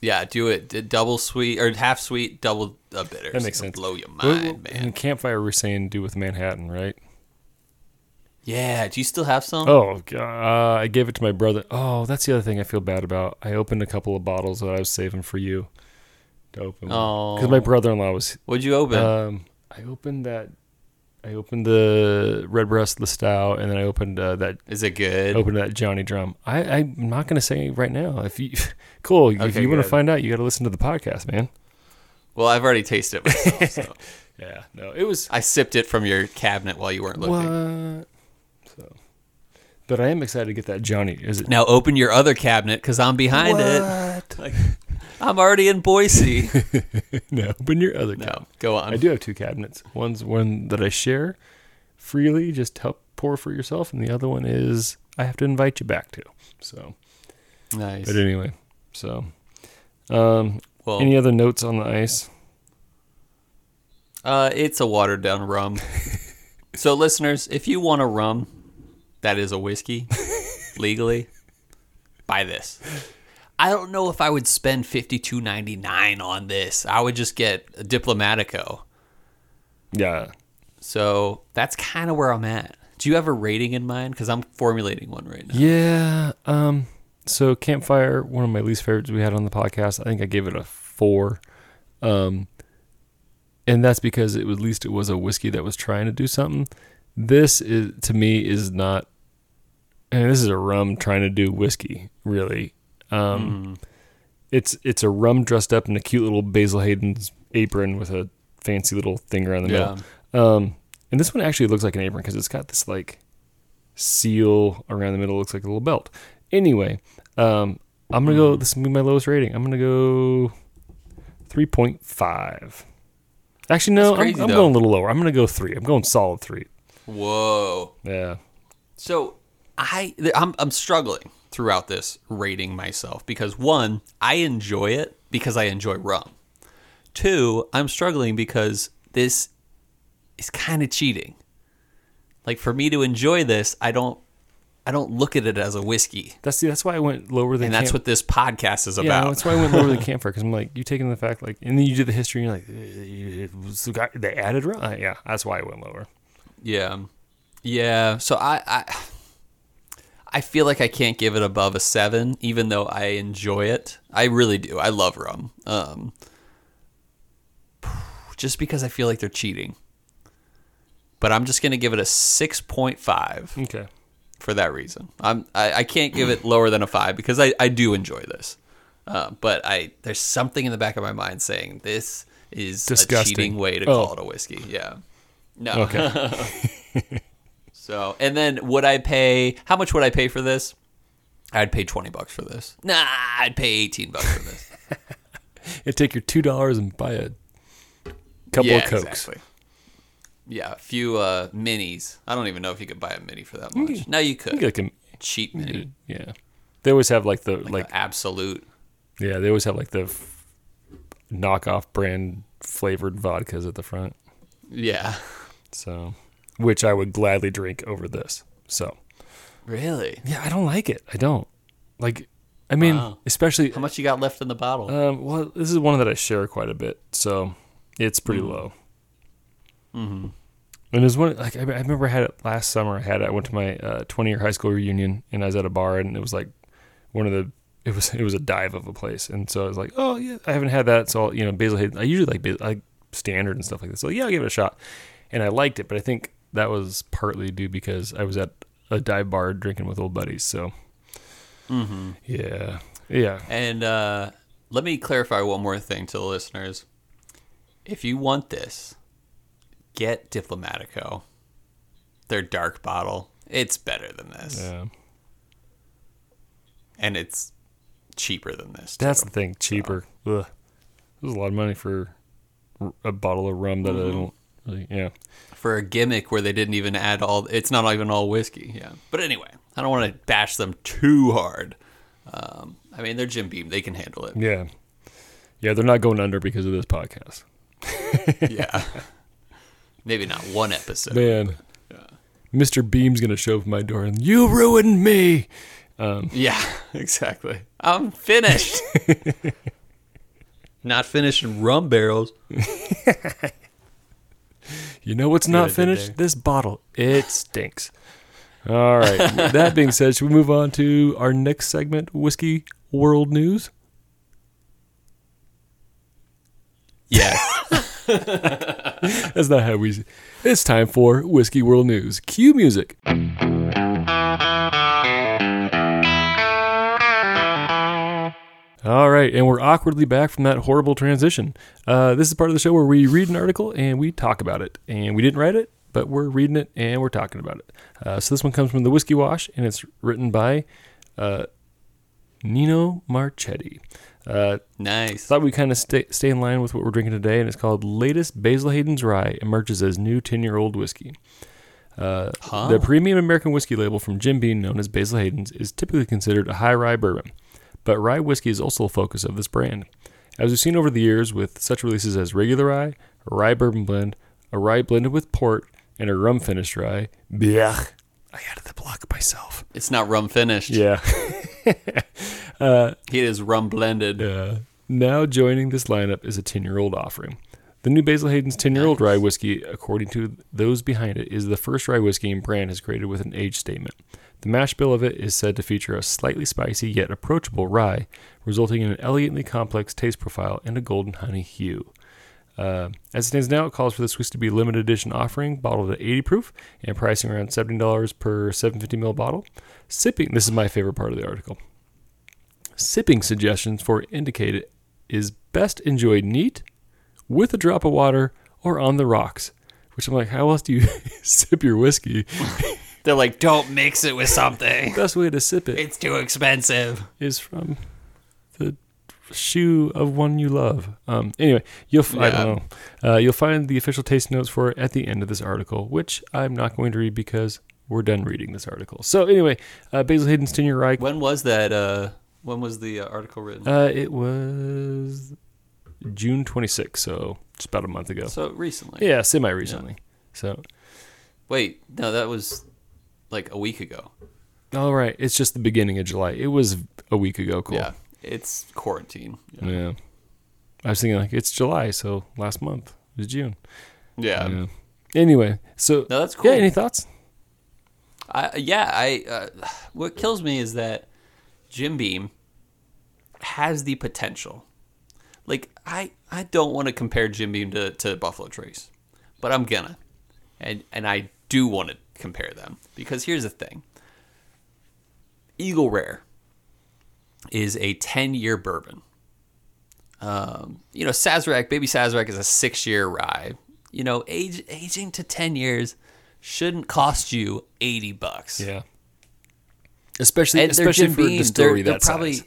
Yeah, do it. D- Double sweet or half sweet, double uh, bitters. That makes It'll sense. Blow your mind, well, In man. campfire, we're saying do with Manhattan, right? Yeah. Do you still have some? Oh, uh, I gave it to my brother. Oh, that's the other thing I feel bad about. I opened a couple of bottles that I was saving for you to open. because Oh. my brother-in-law was. What'd you open? Um, I opened that. I opened the Redbreast Lustau, and then I opened uh, that. Is it good? Opened that Johnny Drum. I, I'm not going to say right now. If you, cool. if you want to find out, you got to listen to the podcast, man. Well, I've already tasted it myself. so. Yeah. No, it was. I sipped it from your cabinet while you weren't looking. What? So, but I am excited to get that Johnny. Is it? Now open your other cabinet because I'm behind it. Like, I'm already in Boise. no, open your other. no, go on. I do have two cabinets. One's one that I share freely, just help pour for yourself, and the other one is I have to invite you back to. So, Nice. but anyway, so um, Well, any other notes on the ice? uh, it's a watered down rum. so, listeners, if you want a rum that is a whiskey legally, buy this. I don't know if I would spend fifty two ninety nine on this. I would just get a Diplomatico. Yeah, So that's kind of where I'm at. Do you have a rating in mind? Because I'm formulating one right now. yeah. Um, so campfire, one of my least favorites we had on the podcast. I think I gave it a four. Um, and that's because it at least it was a whiskey that was trying to do something. This is to me is not. And this is a rum trying to do whiskey, really. Um, It's it's a rum dressed up in a cute little Basil Hayden's apron with a fancy little thing around the Yeah. middle. Um, and this one actually looks like an apron because it's got this like seal around the middle. Looks like a little belt. Anyway, um, I'm gonna go. This is gonna be my lowest rating. I'm gonna go three point five. Actually, no, crazy, I'm, I'm going a little lower. I'm gonna go three. I'm going solid three. Whoa. Yeah. So I th- I'm I'm struggling throughout this rating myself because one, I enjoy it because I enjoy rum. Two, I'm struggling because this is kind of cheating. Like for me to enjoy this, I don't I don't look at it as a whiskey. That's that's why I went lower than. And that's camp- what this podcast is Yeah, about. that's why I went lower than campfire because I'm like, you taking the fact like, and then you do the history, and you're like, it was the guy they added. rum? Uh, Yeah, that's why I went lower. Yeah. Yeah. So I, I I feel like I can't give it above a seven, even though I enjoy it. I really do. I love rum. Um just because I feel like they're cheating. But I'm just gonna give it a six point five Okay. for that reason. I'm I, I can't give it lower than a five because I, I do enjoy this. Uh, but I there's something in the back of my mind saying this is Disgusting. a cheating way to Oh. call it a whiskey. Yeah. No. Okay. So, and then would I pay? How much would I pay for this? I'd pay twenty bucks for this. Nah, I'd pay eighteen bucks for this. You take your two dollars and buy a couple yeah, of cokes. exactly. Yeah, a few uh, minis. I don't even know if you could buy a mini for that much. No, you could. You get like a- Cheap mini, yeah. They always have like the like, like absolute. yeah. They always have like the f- knockoff brand flavored vodkas at the front. Yeah. So, which I would gladly drink over this. So Really? yeah, I don't like it. I don't like. I mean, Wow. especially How much you got left in the bottle? Um, well, this is one that I share quite a bit, so it's pretty low. Mm-hmm. And there's one like I, I remember I had it last summer. I had it. I went to my uh, 20 year high school reunion, and I was at a bar, and it was like one of the. It was it was a dive of a place, and so I was like, oh yeah, I haven't had that, so I'll, you know, Basil Hayden. I usually like Basil, like standard and stuff like that. So yeah, I'll give it a shot, and I liked it, but I think that was partly due because I was at a dive bar drinking with old buddies. So, Mm-hmm. yeah, yeah, And uh, let me clarify one more thing to the listeners. If you want this, get Diplomatico. Their dark bottle. It's better than this. yeah. And it's cheaper than this. Too. That's the thing. Cheaper. Ugh. It was a lot of money for a bottle of rum that I don't. Really, yeah. For a gimmick where they didn't even add all it's not even all whiskey yeah but anyway i don't want to bash them too hard um, i mean they're jim beam they can handle it Yeah. Yeah, they're not going under because of this podcast. yeah maybe not one episode Man. Mr. Beam's going to show up at my door and, you ruined me. yeah exactly i'm finished not finished in rum barrels You know what's not finished? This bottle. It stinks. All right. that being said, should we move on to our next segment, Whiskey World News? yes That's not how we. It's time for Whiskey World News. Cue music. All right, and we're awkwardly back from that horrible transition. Uh, this is part of the show where we read an article and we talk about it. And we didn't write it, but we're reading it and we're talking about it. Uh, so this one comes from the Whiskey Wash, and it's written by uh, Nino Marchetti. Uh, nice thought we kind of stay, stay in line with what we're drinking today, and it's called Latest Basil Hayden's Rye emerges as new 10 year old whiskey. Uh, Huh. The premium American whiskey label from Jim Beam, known as Basil Hayden's, is typically considered a high rye bourbon, but rye whiskey is also a focus of this brand. As we've seen over the years with such releases as regular rye, a rye bourbon blend, a rye blended with port, and a rum finished rye, blech, I added the block myself. it's not rum finished Yeah. it is rum blended Uh, now joining this lineup is a 10 year old offering. The new Basil Hayden's 10 year old rye whiskey, according to those behind it, is the first rye whiskey and brand has created with an age statement. The mash bill of it is said to feature a slightly spicy yet approachable rye, resulting in an elegantly complex taste profile and a golden honey hue. Uh, as it stands now, it calls for this whiskey to be a limited edition offering, bottled at 80 proof, and pricing around $70 per 750 ml bottle. Sipping, this is my favorite part of the article. Sipping suggestions for indicated is best enjoyed neat, with a drop of water, or on the rocks. Which I'm like, how else do you sip your whiskey? They're like don't mix it with something Best way to sip it it's too expensive is from the shoe of one you love. Um, anyway, you'll f- I don't know. Uh, you'll find the official taste notes for it at the end of this article, which I'm not going to read because we're done reading this article. So anyway, uh, Basil Hayden's Ten Year Rye. when was that uh when was the uh, article written Uh, it was June 26th, so just about a month ago. so recently Yeah, semi recently. So, Wait, no, that was like a week ago. all right, it's just the beginning of July. It was a week ago. Cool. Yeah, it's quarantine. Yeah. Yeah. I was thinking like it's July, so last month was June. Yeah. Yeah. Anyway, so No, that's cool. Yeah, any thoughts? I, yeah, I. Uh, what kills me is that Jim Beam has the potential. Like I, I don't want to compare Jim Beam to, to Buffalo Trace, but I'm gonna, and and I do want to compare them because here's the thing. Eagle Rare is a 10 year bourbon. Um, you know, Sazerac, Baby Sazerac is a six year rye. You know, age, aging to 10 years shouldn't cost you 80 bucks. Yeah. Especially And especially for a Beam. distillery they're, that they're probably, size.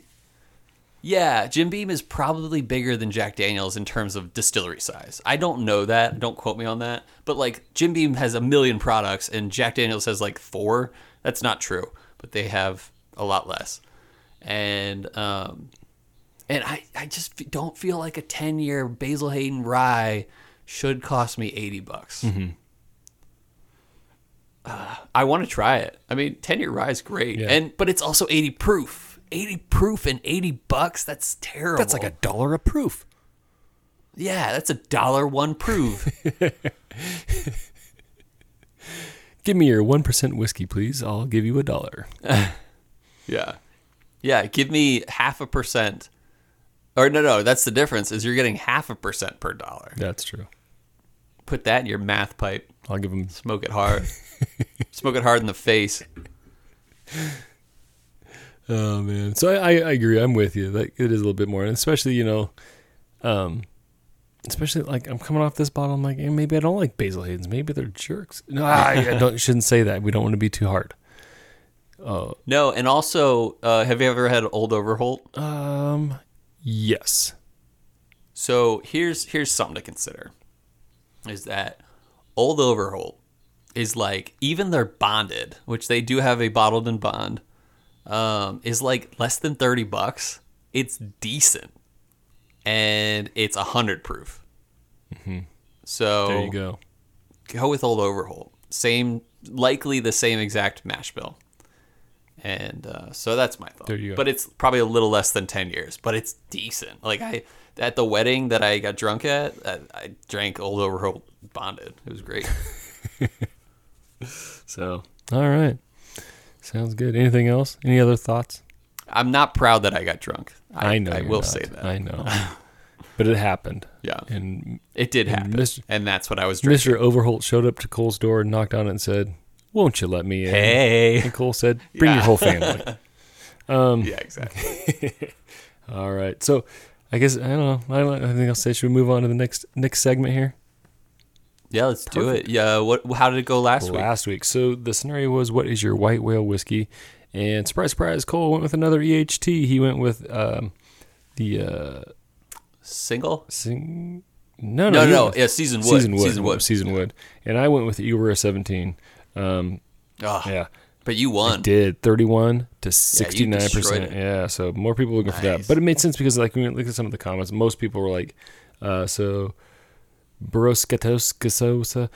Yeah, Jim Beam is probably bigger than Jack Daniels in terms of distillery size. I don't know that. Don't quote me on that. But like Jim Beam has a million products and Jack Daniels has like four. That's not true. But they have a lot less. And um and I, I just f- don't feel like a 10 year Basil Hayden rye should cost me 80 bucks. Mm-hmm. Uh, I want to try it. I mean, 10 year rye is great. Yeah. And but it's also 80 proof. 80 proof and 80 bucks, that's terrible. That's like a dollar a proof. Yeah, that's a dollar one proof. Give me your 1% whiskey, please. I'll give you a dollar. yeah. Yeah, give me half a percent. Or no, no, that's the difference is you're getting half a percent per dollar. That's true. Put that in your math pipe. I'll give him. Smoke it hard. Smoke it hard in the face. Oh man, so I, I, I agree. I'm with you. Like it is a little bit more, and especially you know, um, especially like I'm coming off this bottle. I'm like, eh, maybe I don't like Basil Hayden's. Maybe they're jerks. No, I, I don't. Shouldn't say that. We don't want to be too hard. Oh, No, and also, uh, have you ever had Old Overholt? um, yes. So here's here's something to consider: is that Old Overholt is like even their bonded, which they do have a bottled and bond, um, is like less than thirty bucks. It's decent, and it's a hundred proof. So There you go. go with Old Overholt. Same, likely the same exact mash bill. And uh, so that's my thought. There you go. But it's probably a little less than ten years, but it's decent. Like I at the wedding that I got drunk at, I, I drank Old Overholt Bonded. It was great. So, all right, sounds good. Anything else? Any other thoughts? I'm not proud that I got drunk. I, I know. I will not. say that. I know. but it happened. Yeah, And it did happen, Mr. and that's what I was drinking. Mr. Overholt showed up to Cole's door and knocked on it and said, "Won't you let me in?" Hey. And Cole said, "Bring your whole family." Um, Yeah, exactly. All right. So, I guess I don't know. I, don't, I think I'll say should we move on to the next next segment here? Yeah, let's do it. Yeah, what? How did it go last week? Last week. So the scenario was, "What is your white whale whiskey?" And surprise, surprise, Cole went with another EHT. He went with um, the uh, Single? sing. No, No, no, no, yeah, season wood. Season wood. Season wood. Season wood. And I went with the Eura 17. Um, Oh, yeah. But you won. did 31 to 69 destroyed percent yeah so more people looking for that but it made sense because like when you look at some of the comments most people were like uh so Broskatoskasosa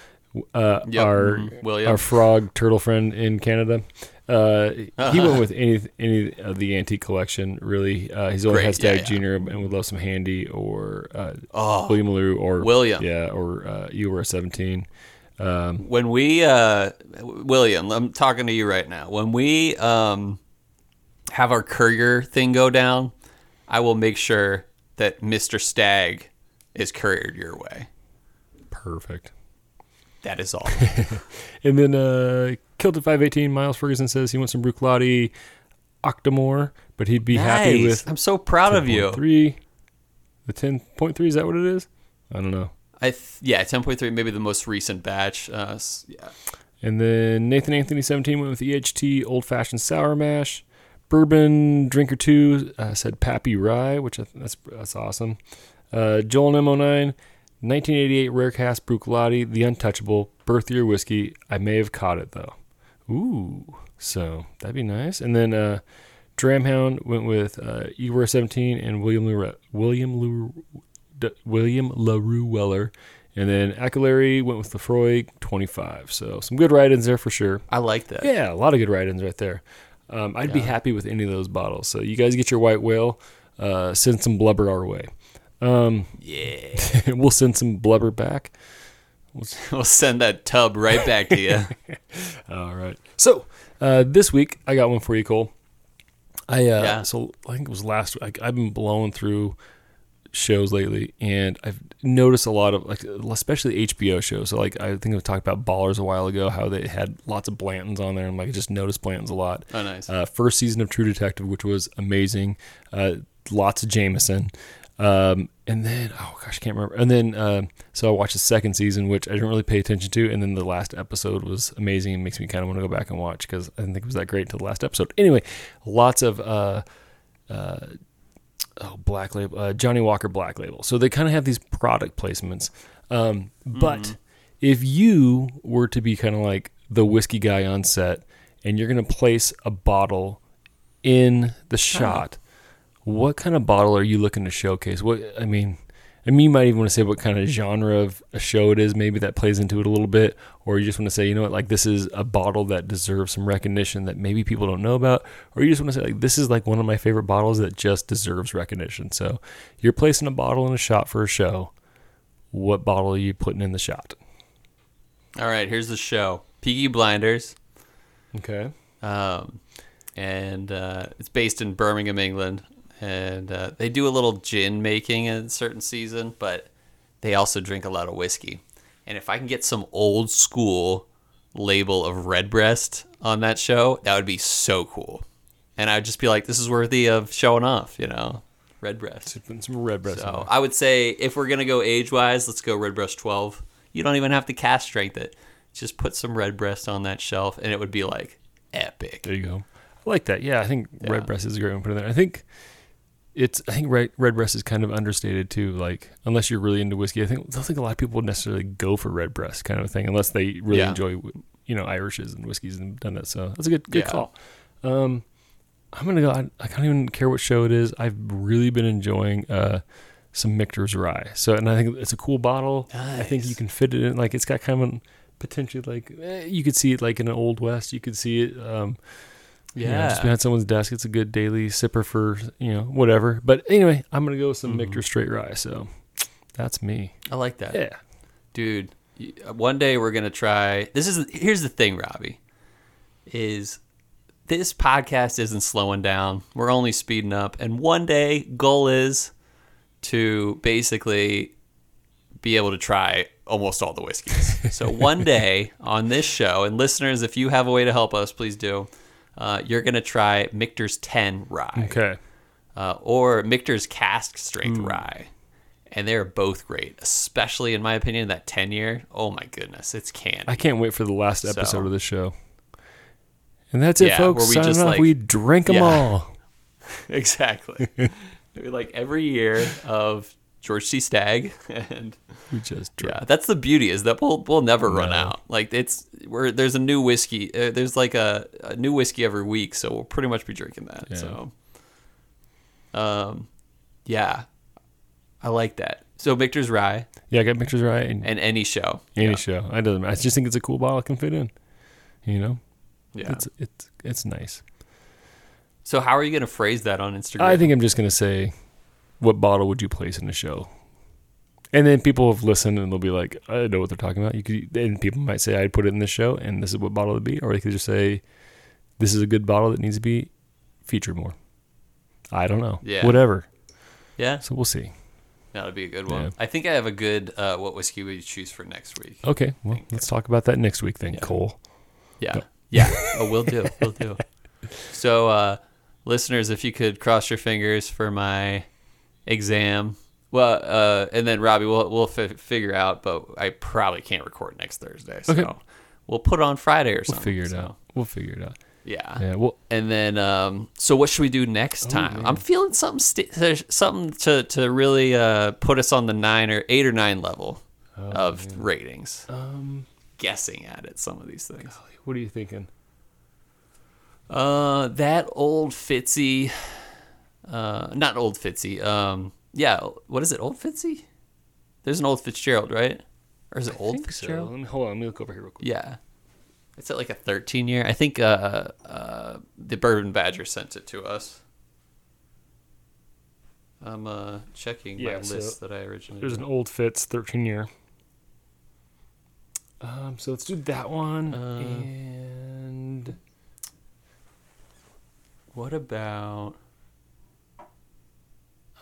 uh Yep, our mhm, William. our frog turtle friend in Canada uh he went with any any of the antique collection really uh he's only Great, had Stag yeah, yeah. Junior and would love some handy or uh Oh, William LaRue or William. yeah or uh you were 17 um when we uh William, I'm talking to you right now. When we um have our courier thing go down, I will make sure that Mr. Stag is couriered your way. Perfect That is all. And then uh Kilted 518 Miles Ferguson says he wants some Bruichladdich Octomore, but he'd be happy with I'm so proud of you. Three. The 10.3 is that what it is? I don't know. I th- yeah, 10.3 maybe the most recent batch. Uh yeah. And then Nathan Anthony 17 went with EHT Old Fashioned Sour Mash. Bourbon Drinker 2 uh, said Pappy Rye, which I th- that's that's awesome. Uh, Joel Mo9 1988 Rare Cask Bruichladdich The Untouchable Birth Year Whiskey. I may have caught it though. Ooh, so that'd be nice. And then uh, Dramhound went with uh, Ewer 17 and William Lure- William Lure- D- William LaRue Weller. And then Acolari went with Laphroaig 25. So some good write-ins there for sure. I like that. Yeah, a lot of good write-ins right there. Um, I'd be happy with any of those bottles. So you guys get your white whale. Uh, send some blubber our way. Um, Yeah. we'll send some blubber back. we'll send that tub right back to you. All right. So uh, this week I got one for you, Cole. I uh, Yeah. so I think it was last. Like I've been blowing through shows lately, and I've noticed a lot of like, especially HBO shows. So like I think I talked about Ballers a while ago, how they had lots of Blantons on there, and like I just noticed Blantons a lot. Oh, nice. Uh, first season of True Detective, which was amazing. Uh, lots of Jameson. Um, and then, oh gosh, I can't remember. And then, uh, so I watched the second season, which I didn't really pay attention to. And then the last episode was amazing and makes me kind of want to go back and watch because I didn't think it was that great until the last episode. Anyway, lots of, uh, uh, oh, Black Label, uh, Johnnie Walker Black Label. So they kind of have these product placements. Um, but if you were to be kind of like the whiskey guy on set and you're going to place a bottle in the shot, what kind of bottle are you looking to showcase? What I mean, I mean, you might even want to say what kind of genre of a show it is. Maybe that plays into it a little bit, or you just want to say, you know what, like this is a bottle that deserves some recognition that maybe people don't know about, or you just want to say, like this is like one of my favorite bottles that just deserves recognition. So you're placing a bottle in a shot for a show. What bottle are you putting in the shot? All right, here's the show. Peaky Blinders. Okay. um, and uh, it's based in Birmingham, England. And uh, they do a little gin making in a certain season, but they also drink a lot of whiskey. And if I can get some old school label of Redbreast on that show, that would be so cool. And I'd just be like, this is worthy of showing off, you know, Redbreast. Some red breast. in So. I would say if we're gonna go age wise, let's go Redbreast 12. You don't even have to cast strength it. Just put some Redbreast on that shelf, and it would be like epic. There you go. I like that. Yeah, I think red breast is a great one to put in there. I think it's I think red, red breast is kind of understated too. Like unless you're really into whiskey, I think I don't think a lot of people would necessarily go for red breast kind of thing unless they really Yeah. enjoy you know Irishes and whiskeys and done that. So that's a good good Yeah. call. Um, I'm gonna go. I, I don't even care what show it is. I've really been enjoying uh some Michter's rye. So and I think it's a cool bottle. I think you can fit it in. Like it's got kind of potentially like eh, you could see it like in an old west. You could see it. Um, you know, just behind someone's desk. It's a good daily sipper for you know whatever. But anyway, I'm gonna go with some Mm-hmm. Michter straight rye. So that's me. I like that. Yeah. dude one day we're gonna try this is here's the thing robbie is this podcast isn't slowing down we're only speeding up and one day goal is to basically be able to try almost all the whiskeys so one day on this show and listeners if you have a way to help us please do uh, you're gonna try michter's 10 rye Okay. uh, or Michter's cask strength rye. And they're both great, especially in my opinion, that 10 year. Oh my goodness, it's candy. I can't wait for the last episode So- of the show. And that's it, Yeah, folks. we Signing just, off. like- we drink them Yeah. all. exactly. like every year of George T. Stagg. And We just drink. yeah, that's the beauty is that we'll, we'll never run No. out. Like it's, we're, there's a new whiskey. Uh, there's like a, a new whiskey every week. So we'll pretty much be drinking that. Yeah. So, um, yeah, I like that. So Michter's rye Yeah, I got Michter's rye and and any show. any yeah. show. I doesn't. matter. I just think it's a cool bottle. It can fit in. You know, Yeah. it's it's it's nice. So how are you going to phrase that on Instagram? I think I'm just gonna say, what bottle would you place in the show? And then people have listened and they'll be like, I know what they're talking about. You could, and people might say, I'd put it in the show, and this is what bottle it would be, or they could just say, this is a good bottle that needs to be featured more. I don't know. Yeah. Whatever. yeah, So we'll see. that would be a good one. Yeah. I think I have a good uh, what whiskey would you choose for next week? Okay. Well, let's talk about that next week then, Yeah. Cole. Yeah, yeah. oh, we'll do, we'll do. So, uh, listeners, if you could cross your fingers for my exam. Well, uh, and then Robbie, we'll we'll fi figure out, but I probably can't record next Thursday, so Okay. we'll put it on Friday or We'll something. figure it so, out. We'll figure it out. Yeah. Yeah. Well, And then, um, so what should we do next time? man. I'm feeling something, st- something to to really uh, put us on the nine or eight or nine level of ratings. um, Guessing at it, some of these things. what are you thinking? Uh, that old Fitzy, uh, not old Fitzy. Um, yeah, what is it? Old Fitzy? There's an old Fitzgerald, right? Or is it old think so. Fitzgerald? Let me, hold on. Let me look over here real quick. Yeah. It's at like a 13 year. I think uh, uh, the Bourbon Badger sent it to us. I'm uh, checking my so list that I originally There's did. an old Fitz 13 year. Um, so let's do that one. Uh, and What about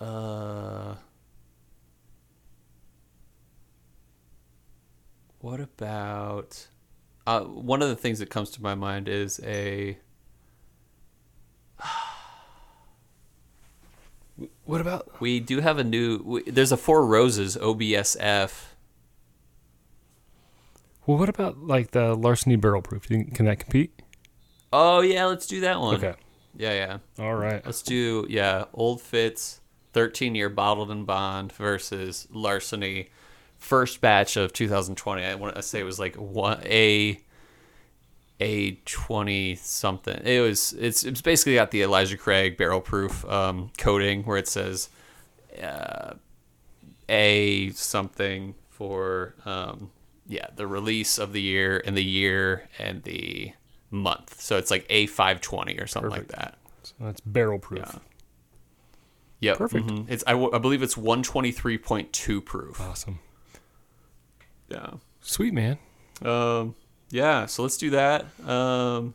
uh, what about uh, one of the things that comes to my mind is a what about? we do have a new we, there's a four roses obsf well what about like the larceny barrel proof? You think, can that compete? Oh yeah let's do that one. Okay. Yeah yeah. All right. Let's do yeah old Fitz 13 year bottled and bond versus larceny first batch of 2020 i want to say it was like one a a 20 something it was it's it's basically got the elijah craig barrel proof um, coating where it says uh, a something for um, yeah the release of the year and the year and the month. So it's like a520 or something Perfect. like that. So that's barrel proof. Yeah. Yep. Perfect. mhm. It's I, w- I believe it's 123.2 proof. Awesome. Yeah. Sweet man. Um yeah, so let's do that. Um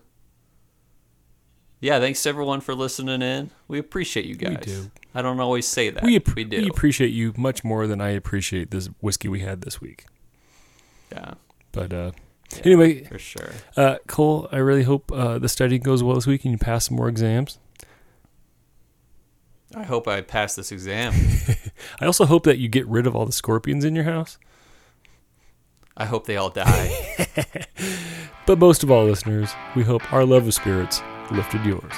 Yeah, thanks to everyone for listening in. We appreciate you guys. We do. I don't always say that. We, app- we do. we appreciate you much more than I appreciate this whiskey we had this week. Yeah, But uh, anyway, for sure. uh, Cole, I really hope uh, the study goes well this week and you pass some more exams. I hope I pass this exam. I also hope that you get rid of all the scorpions in your house. I hope they all die. But most of all, listeners, we hope our love of spirits lifted yours.